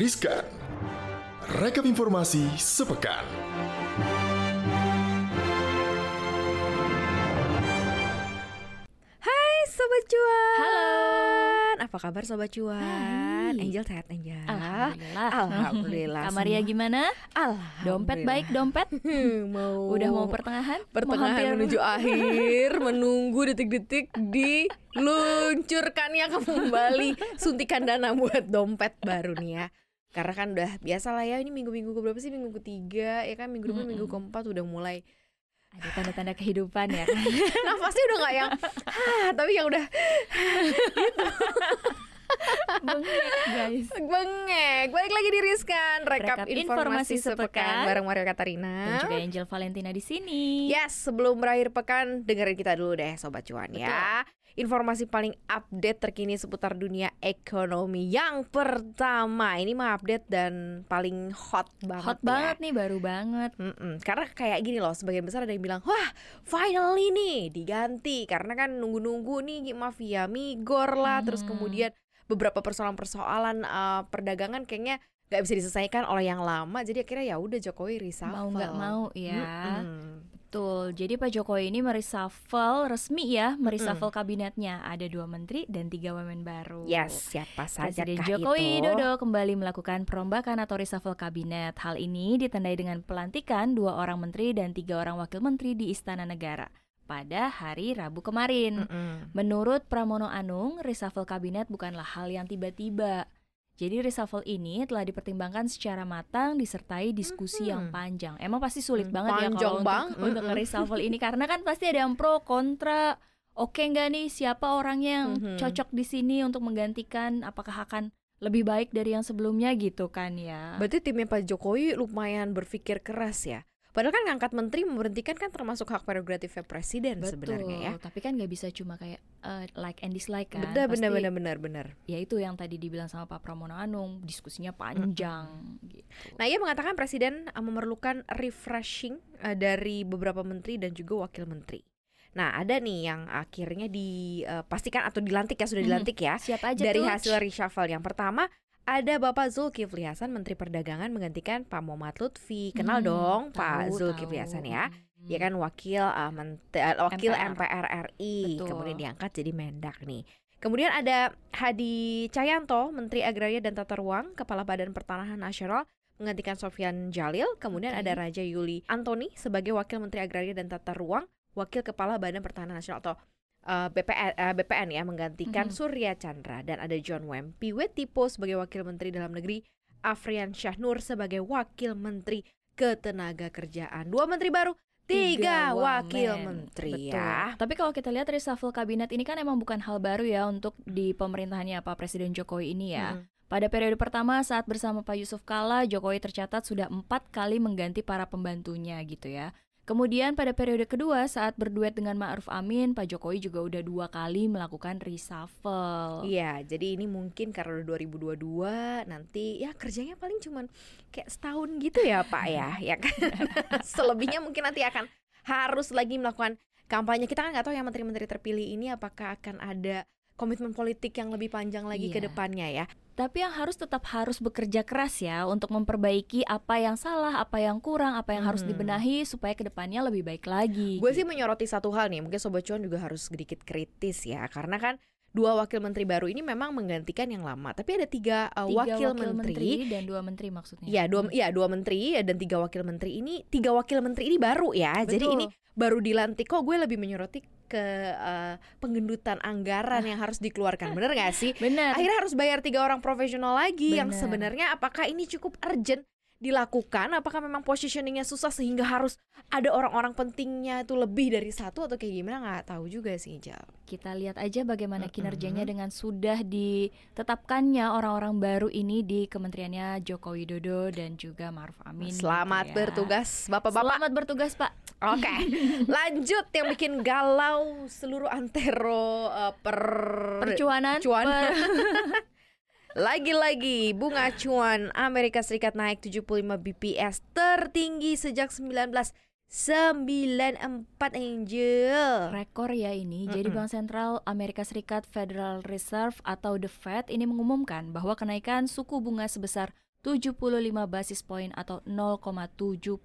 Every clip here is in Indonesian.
Riskan. Rekap informasi sepekan. Hai Sobat Cuan Halo. Apa kabar Sobat Cuan? Hai. Angel sehat Angel Alhamdulillah. Alhamdulillah Kamaria gimana? Alhamdulillah Dompet baik dompet? mau Udah mau pertengahan? Mau pertengahan hampir- menuju akhir Menunggu detik-detik diluncurkannya kembali Suntikan dana buat dompet baru nih ya karena kan udah biasa lah ya ini minggu-minggu keberapa sih? Minggu ketiga ya kan? Minggu depan minggu keempat udah mulai. Ada tanda-tanda kehidupan ya. Kan? nafasnya udah nggak yang tapi yang udah Bengek guys. Bengek, balik lagi di Riskan Rekap, Rekap informasi, informasi sepekan sepekan. Bareng Mario Katarina Dan juga Angel Valentina di sini. Yes, sebelum berakhir pekan Dengerin kita dulu deh Sobat Cuan ya Informasi paling update terkini seputar dunia ekonomi Yang pertama Ini mah update dan paling hot banget Hot ya. banget nih, baru banget. Mm-mm. Karena kayak gini loh, sebagian besar ada yang bilang, wah finally nih diganti Karena kan nunggu-nunggu nih mafia migor lah Terus Hmm. kemudian beberapa persoalan-persoalan eh, perdagangan kayaknya nggak bisa diselesaikan oleh yang lama Jadi akhirnya ya udah Jokowi reshuffle Mau nggak mau ya. Mm-mm. Betul. Jadi Pak Jokowi ini mereshuffle resmi ya, mereshuffle kabinetnya. Ada dua menteri dan tiga wamen baru. Yes, siapa saja Presiden kah Joko itu? Widodo kembali melakukan perombakan atau reshuffle kabinet. Hal ini ditandai dengan pelantikan dua orang menteri dan tiga orang wakil menteri di Istana Negara pada hari Rabu kemarin. Mm-mm. Menurut Pramono Anung, reshuffle kabinet bukanlah hal yang tiba-tiba. Jadi reshuffle ini telah dipertimbangkan secara matang disertai diskusi yang Mhm. panjang. Emang pasti sulit Hmm, banget ya kalau bang. untuk, untuk Mm-mm. reshuffle ini karena kan pasti ada yang pro kontra. Oke nggak nih siapa orangnya yang Mhm. cocok di sini untuk menggantikan? Apakah akan lebih baik dari yang sebelumnya gitu kan ya? Berarti timnya Pak Jokowi lumayan berpikir keras ya Padahal kan ngangkat menteri memberhentikan kan termasuk hak prerogatifnya presiden Betul. sebenarnya ya Tapi kan nggak bisa cuma kayak eh, like and dislike kan. Benar, benar, benar, benar, benar. ya itu yang tadi dibilang sama Pak Pramono Anung diskusinya panjang gitu. Nah, ia mengatakan presiden uh, memerlukan refreshing uh, dari beberapa menteri dan juga wakil menteri. Nah, ada nih yang akhirnya dipastikan atau dilantik ya sudah dilantik ya Siapa aja dari tuh? hasil reshuffle. Yang pertama ada Bapak Zulkifli Hasan Menteri Perdagangan menggantikan Pak Muhammad Lutfi. Kenal Hmm, dong tahu, Pak Zulkifli. Hasan ya. Hmm. Ya kan wakil uh, ment- uh, wakil MPR. MPR, RI Betul. kemudian diangkat jadi Mendak nih. Kemudian ada Hadi Cahyanto Menteri Agraria dan Tata Ruang, Kepala Badan Pertanahan Nasional menggantikan Sofian Jalil. Kemudian Oke. ada Raja Yuli Antoni sebagai Wakil Menteri Agraria dan Tata Ruang, Wakil Kepala Badan Pertanahan Nasional atau uh, BPN, uh, BPN ya menggantikan Mhm. Surya Chandra dan ada John Wempi Wetipo sebagai Wakil Menteri Dalam Negeri, Afrian Syahnur sebagai Wakil Menteri Ketenagakerjaan. Dua menteri baru, tiga, wakil wamen. menteri Betul. ya. Tapi kalau kita lihat reshuffle kabinet ini kan emang bukan hal baru ya untuk di pemerintahannya Pak Presiden Jokowi ini ya. Mm. Pada periode pertama saat bersama Pak Yusuf Kala, Jokowi tercatat sudah empat kali mengganti para pembantunya gitu ya. Kemudian pada periode kedua saat berduet dengan Ma'ruf Amin, Pak Jokowi juga udah dua kali melakukan reshuffle. Iya, jadi ini mungkin karena udah 2022 nanti ya kerjanya paling cuman kayak setahun gitu ya Pak ya, ya kan. Selebihnya mungkin nanti akan harus lagi melakukan kampanye. Kita kan nggak tahu yang menteri-menteri terpilih ini apakah akan ada komitmen politik yang lebih panjang lagi ke Iya. depannya ya. Tapi yang harus tetap harus bekerja keras ya untuk memperbaiki apa yang salah, apa yang kurang, apa yang harus Mhm. dibenahi supaya ke depannya lebih baik lagi. Gue sih menyoroti satu hal nih, mungkin Sobat Cuan juga harus sedikit kritis ya, karena kan dua wakil menteri baru ini memang menggantikan yang lama, tapi ada tiga, uh, Tiga wakil, menteri, dan dua menteri maksudnya. Iya dua, iya dua menteri dan tiga wakil menteri ini tiga wakil menteri ini baru ya, jadi Betul. ini baru dilantik. Kok gue lebih menyoroti ke uh, penggendutan anggaran yang harus dikeluarkan, bener gak sih? benar. Akhirnya harus bayar tiga orang profesional lagi yang Bener. sebenarnya apakah ini cukup urgent dilakukan? Apakah memang positioningnya susah sehingga harus ada orang-orang pentingnya itu lebih dari satu atau kayak gimana? Nggak tahu juga sih Jal. Kita lihat aja bagaimana Mm-mm. kinerjanya dengan sudah ditetapkannya orang-orang baru ini di kementeriannya Joko Widodo dan juga Maruf Amin. gitu Selamat ya. bertugas bapak-bapak. Selamat bertugas Pak. Oke, lanjut yang bikin galau seluruh antero uh, per Percuanan. cuan. per- Lagi-lagi bunga acuan Amerika Serikat naik 75 BPS tertinggi sejak 1994 Angel. Rekor ya ini. Jadi Mm-mm. Bank Sentral Amerika Serikat Federal Reserve atau The Fed ini mengumumkan bahwa kenaikan suku bunga sebesar 75 basis point atau 0,75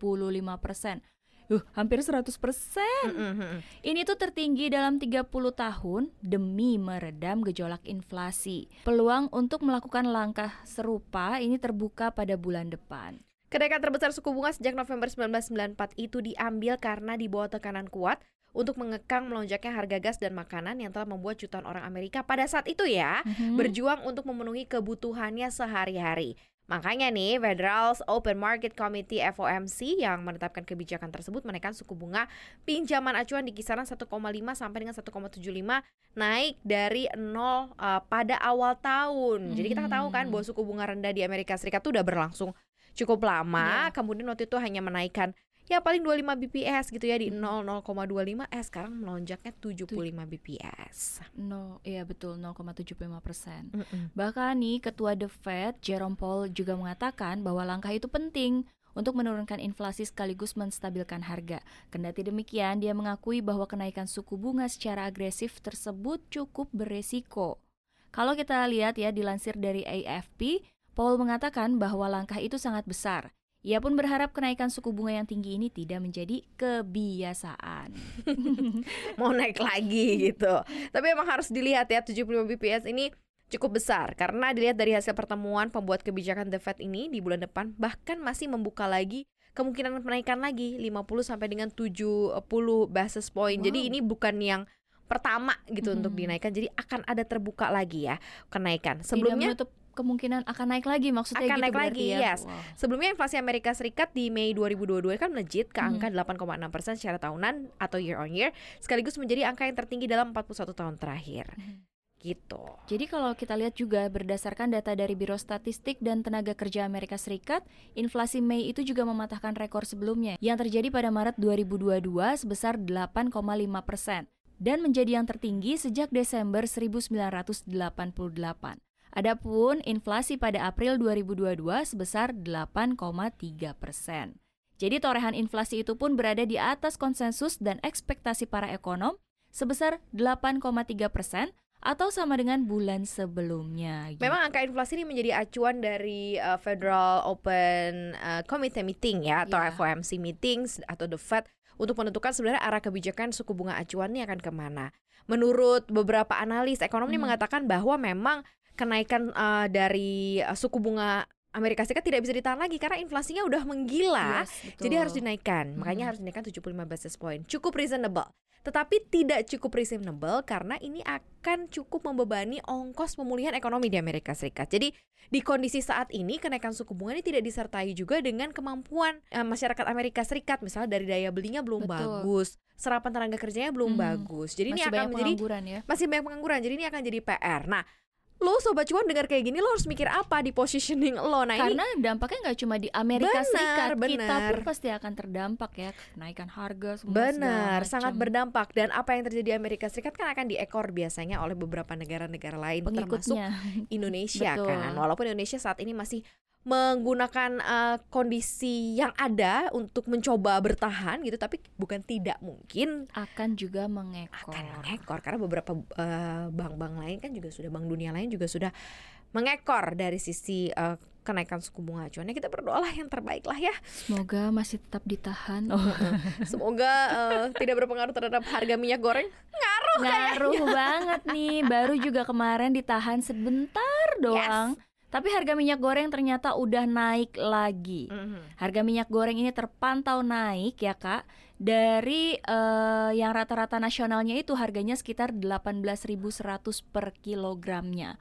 persen. Uh, hampir 100 persen. Mm-mm. Ini tuh tertinggi dalam 30 tahun demi meredam gejolak inflasi. Peluang untuk melakukan langkah serupa ini terbuka pada bulan depan. Kenaikan terbesar suku bunga sejak November 1994 itu diambil karena di bawah tekanan kuat untuk mengekang melonjaknya harga gas dan makanan yang telah membuat jutaan orang Amerika pada saat itu ya Mhm. berjuang untuk memenuhi kebutuhannya sehari-hari. Makanya nih, Federal Open Market Committee FOMC yang menetapkan kebijakan tersebut menaikkan suku bunga pinjaman acuan di kisaran 1,5 sampai dengan 1,75 naik dari 0 uh, pada awal tahun. Jadi kita tahu kan Hmm. bahwa suku bunga rendah di Amerika Serikat itu udah berlangsung cukup lama. Iya. Kemudian waktu itu hanya menaikkan ya paling 25 BPS gitu ya di Hmm. 0 0,25 eh sekarang melonjaknya 75 BPS. No, iya betul 0,75 persen. Mm-mm. Bahkan nih Ketua The Fed Jerome Powell juga mengatakan bahwa langkah itu penting untuk menurunkan inflasi sekaligus menstabilkan harga. Kendati demikian, dia mengakui bahwa kenaikan suku bunga secara agresif tersebut cukup beresiko. Kalau kita lihat ya dilansir dari AFP, Paul mengatakan bahwa langkah itu sangat besar. Ia pun berharap kenaikan suku bunga yang tinggi ini tidak menjadi kebiasaan. mau naik lagi gitu. Tapi emang harus dilihat ya 75 BPS ini cukup besar karena dilihat dari hasil pertemuan pembuat kebijakan The Fed ini di bulan depan bahkan masih membuka lagi kemungkinan penaikan lagi 50 sampai dengan 70 basis point. Jadi Wow. ini bukan yang pertama gitu untuk Mhm. dinaikkan. Jadi akan ada terbuka lagi ya kenaikan. Tidak Sebelumnya menutup kemungkinan akan naik lagi maksudnya Akan gitu naik berarti lagi, ya. yes. Wow. Sebelumnya inflasi Amerika Serikat di Mei 2022 kan melejit ke angka 8,6% secara tahunan atau year on year, sekaligus menjadi angka yang tertinggi dalam 41 tahun terakhir. Mhm. Gitu. Jadi kalau kita lihat juga berdasarkan data dari Biro Statistik dan Tenaga Kerja Amerika Serikat, inflasi Mei itu juga mematahkan rekor sebelumnya yang terjadi pada Maret 2022 sebesar 8,5 persen dan menjadi yang tertinggi sejak Desember 1988. Adapun inflasi pada April 2022 sebesar 8,3 persen. Jadi torehan inflasi itu pun berada di atas konsensus dan ekspektasi para ekonom sebesar 8,3 persen atau sama dengan bulan sebelumnya. gitu. Memang angka inflasi ini menjadi acuan dari uh, Federal Open uh, Committee Meeting ya atau Ya. FOMC meetings atau the Fed untuk menentukan sebenarnya arah kebijakan suku bunga acuan ini akan ke mana. Menurut beberapa analis ekonomi Mhm. mengatakan bahwa memang kenaikan uh, dari uh, suku bunga Amerika Serikat tidak bisa ditahan lagi karena inflasinya udah menggila. Yes, betul. Jadi harus dinaikkan. Makanya Mhm. harus dinaikkan 75 basis point. Cukup reasonable. Tetapi tidak cukup reasonable karena ini akan cukup membebani ongkos pemulihan ekonomi di Amerika Serikat. Jadi di kondisi saat ini kenaikan suku bunga ini tidak disertai juga dengan kemampuan eh, masyarakat Amerika Serikat misalnya dari daya belinya belum Betul. bagus, serapan tenaga kerjanya belum Mhm. bagus. Jadi ini Masih akan banyak menjadi ya. masih banyak pengangguran. Jadi ini akan jadi PR. Nah, lo sobat cuan dengar kayak gini lo harus mikir apa di positioning lo. Nah, ini Karena dampaknya nggak cuma di Amerika Benar, Serikat, kita benar. pun pasti akan terdampak ya kenaikan harga semua Benar, sangat berdampak dan apa yang terjadi di Amerika Serikat kan akan diekor biasanya oleh beberapa negara-negara lain termasuk. Indonesia Betul. kan. Walaupun Indonesia saat ini masih menggunakan eh, kondisi yang ada untuk mencoba bertahan gitu tapi bukan tidak mungkin akan juga mengekor. akan mengekor karena beberapa eh, bank-bank lain kan juga sudah bank dunia lain juga sudah mengekor dari sisi eh, kenaikan suku bunga acuannya kita berdoalah yang terbaik lah ya Semoga masih tetap ditahan. Oh, semoga eh, tidak berpengaruh terhadap harga minyak goreng ngaruh banget nih. Baru juga kemarin ditahan sebentar doang. Tapi harga minyak goreng ternyata udah naik lagi. Harga minyak goreng ini terpantau naik ya kak. Dari eh, yang rata-rata nasionalnya itu harganya sekitar 18.100 per kilogramnya.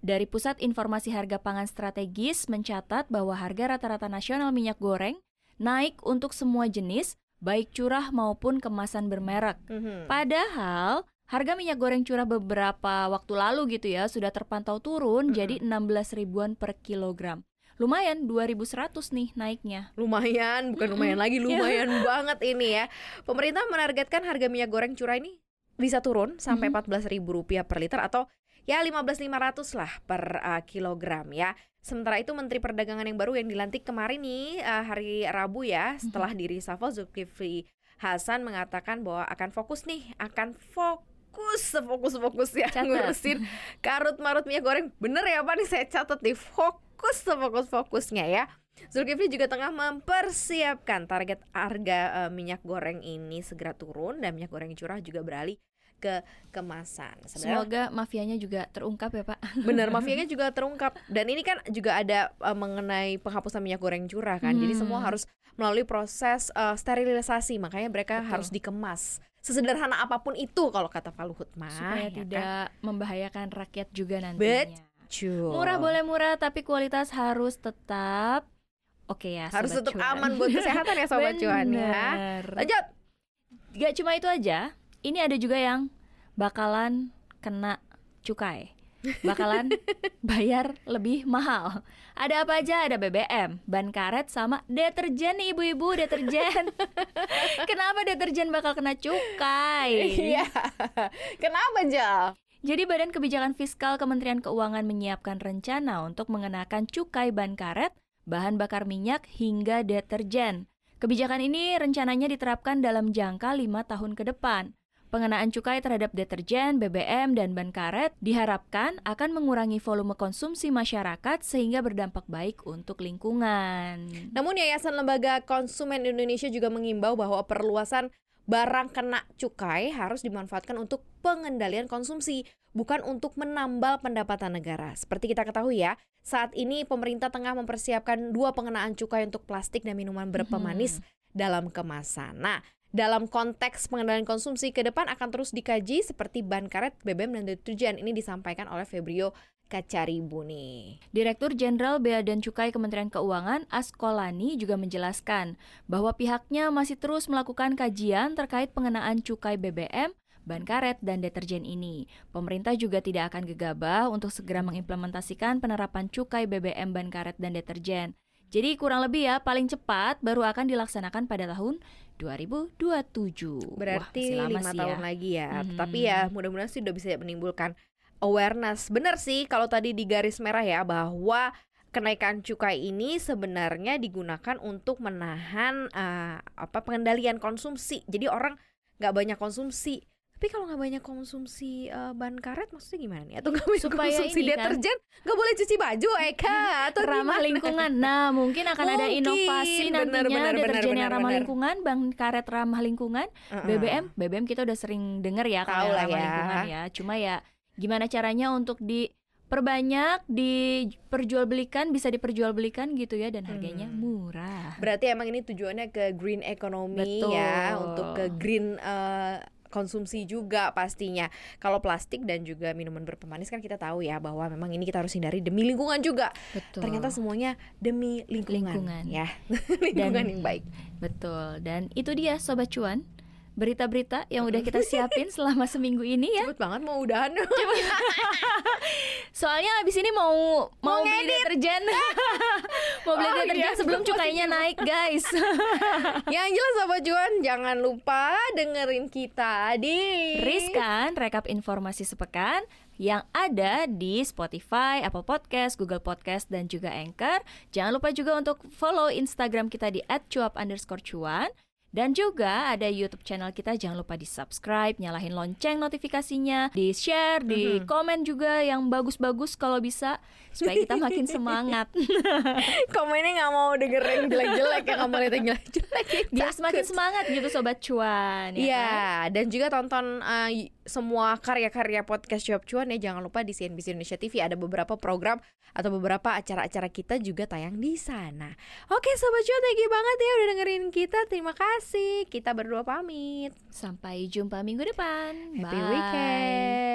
Dari Pusat Informasi Harga Pangan Strategis mencatat bahwa harga rata-rata nasional minyak goreng naik untuk semua jenis Baik curah maupun kemasan bermerek. Padahal harga minyak goreng curah beberapa waktu lalu gitu ya sudah terpantau turun Mm-mm. jadi 16 ribuan per kilogram. Lumayan 2100 nih naiknya. Lumayan, bukan lumayan lagi, Iya. lumayan banget ini ya. Pemerintah menargetkan harga minyak goreng curah ini bisa turun sampai Mhm. Rp14.000 per liter atau ya 15.500 lah per uh, kilogram ya. Sementara itu Menteri Perdagangan yang baru yang dilantik kemarin nih uh, hari Rabu ya, setelah Mhm. di reshuffle Zulkifli Hasan mengatakan bahwa akan fokus nih, akan fokus sefokus-fokus ya Catat. ngurusin karut marut minyak goreng. Bener ya Pak nih saya catat nih, fokus fokus sefokus-fokusnya ya. Zulkifli juga tengah mempersiapkan target harga uh, minyak goreng ini segera turun dan minyak goreng curah juga beralih ke kemasan. Sebenarnya, Semoga mafianya juga terungkap ya Pak. Bener, mafianya juga terungkap. Dan ini kan juga ada uh, mengenai penghapusan minyak goreng curah kan. Hmm. Jadi semua harus melalui proses uh, sterilisasi, makanya mereka Betul. harus dikemas. Sesederhana apa pun itu kalau kata Pak Luhut mah. Supaya ya tidak kan? membahayakan rakyat juga nantinya. Betul. Murah boleh murah tapi kualitas harus tetap oke okay ya. Harus tetap cuan. aman buat kesehatan ya sobat cuan ya. Lanjut. Gak cuma itu aja, ini ada juga yang bakalan kena cukai bakalan bayar lebih mahal. Ada apa aja? Ada BBM, ban karet sama deterjen nih ibu-ibu, deterjen. Kenapa deterjen bakal kena cukai? Iya. Kenapa, Jal? Jadi Badan Kebijakan Fiskal Kementerian Keuangan menyiapkan rencana untuk mengenakan cukai ban karet, bahan bakar minyak hingga deterjen. Kebijakan ini rencananya diterapkan dalam jangka lima tahun ke depan. Pengenaan cukai terhadap deterjen, BBM, dan ban karet diharapkan akan mengurangi volume konsumsi masyarakat sehingga berdampak baik untuk lingkungan. Namun Yayasan Lembaga Konsumen Indonesia juga mengimbau bahwa perluasan barang kena cukai harus dimanfaatkan untuk pengendalian konsumsi, bukan untuk menambal pendapatan negara. Seperti kita ketahui ya, saat ini pemerintah tengah mempersiapkan dua pengenaan cukai untuk plastik dan minuman berpemanis hmm. dalam kemasan. Nah, dalam konteks pengendalian konsumsi ke depan akan terus dikaji seperti ban karet, BBM dan deterjen. Ini disampaikan oleh Febrio Kacaribuni. Direktur Jenderal Bea dan Cukai Kementerian Keuangan Askolani juga menjelaskan bahwa pihaknya masih terus melakukan kajian terkait pengenaan cukai BBM ban karet, dan deterjen ini. Pemerintah juga tidak akan gegabah untuk segera mengimplementasikan penerapan cukai BBM ban karet dan deterjen. Jadi kurang lebih ya paling cepat baru akan dilaksanakan pada tahun 2027. Berarti lima tahun ya. lagi ya. Hmm. Tapi ya mudah-mudahan sih udah bisa menimbulkan awareness. Benar sih kalau tadi di garis merah ya bahwa kenaikan cukai ini sebenarnya digunakan untuk menahan uh, apa pengendalian konsumsi. Jadi orang nggak banyak konsumsi tapi kalau nggak banyak konsumsi uh, ban karet maksudnya gimana nih? Atau nggak banyak Supaya konsumsi kan deterjen, nggak boleh cuci baju, Eka? Atau ramah gimana? lingkungan. Nah, mungkin akan mungkin. ada inovasi bener, nantinya bener, deterjen bener, yang ramah bener. lingkungan, ban karet ramah lingkungan, uh -uh. BBM, BBM kita udah sering dengar ya kalau ramah ya. lingkungan ya. Cuma ya gimana caranya untuk di perbanyak diperjualbelikan bisa diperjualbelikan gitu ya dan harganya hmm. murah. Berarti emang ini tujuannya ke green economy ya, Betul. ya untuk ke green uh, konsumsi juga pastinya. Kalau plastik dan juga minuman berpemanis kan kita tahu ya bahwa memang ini kita harus hindari demi lingkungan juga. Betul. Ternyata semuanya demi lingkungan, lingkungan. ya. lingkungan dan, yang baik. Betul. Dan itu dia sobat cuan berita-berita yang udah kita siapin selama seminggu ini ya. Cepet banget mau udahan. Soalnya abis ini mau mau, mau beli deterjen. mau beli oh, deterjen iya, sebelum cukainya naik, guys. yang jelas Sobat Juan, jangan lupa dengerin kita di Riskan Rekap Informasi Sepekan yang ada di Spotify, Apple Podcast, Google Podcast, dan juga Anchor. Jangan lupa juga untuk follow Instagram kita di @cuap_cuan dan juga ada YouTube channel kita, jangan lupa di subscribe, nyalahin lonceng notifikasinya, di share, di mm-hmm. komen juga yang bagus-bagus kalau bisa supaya kita makin semangat. Komennya nggak mau dengerin jelek-jelek ya, mau lihat jelek-jelek. Biar semakin semangat gitu sobat cuan. Ya, ya kan? dan juga tonton uh, semua karya-karya podcast Cuap Cuan ya jangan lupa di CNBC Indonesia TV ada beberapa program atau beberapa acara-acara kita juga tayang di sana. Oke sobat cuan thank you banget ya udah dengerin kita. Terima kasih. Kita berdua pamit. Sampai jumpa minggu depan. Happy Bye. weekend.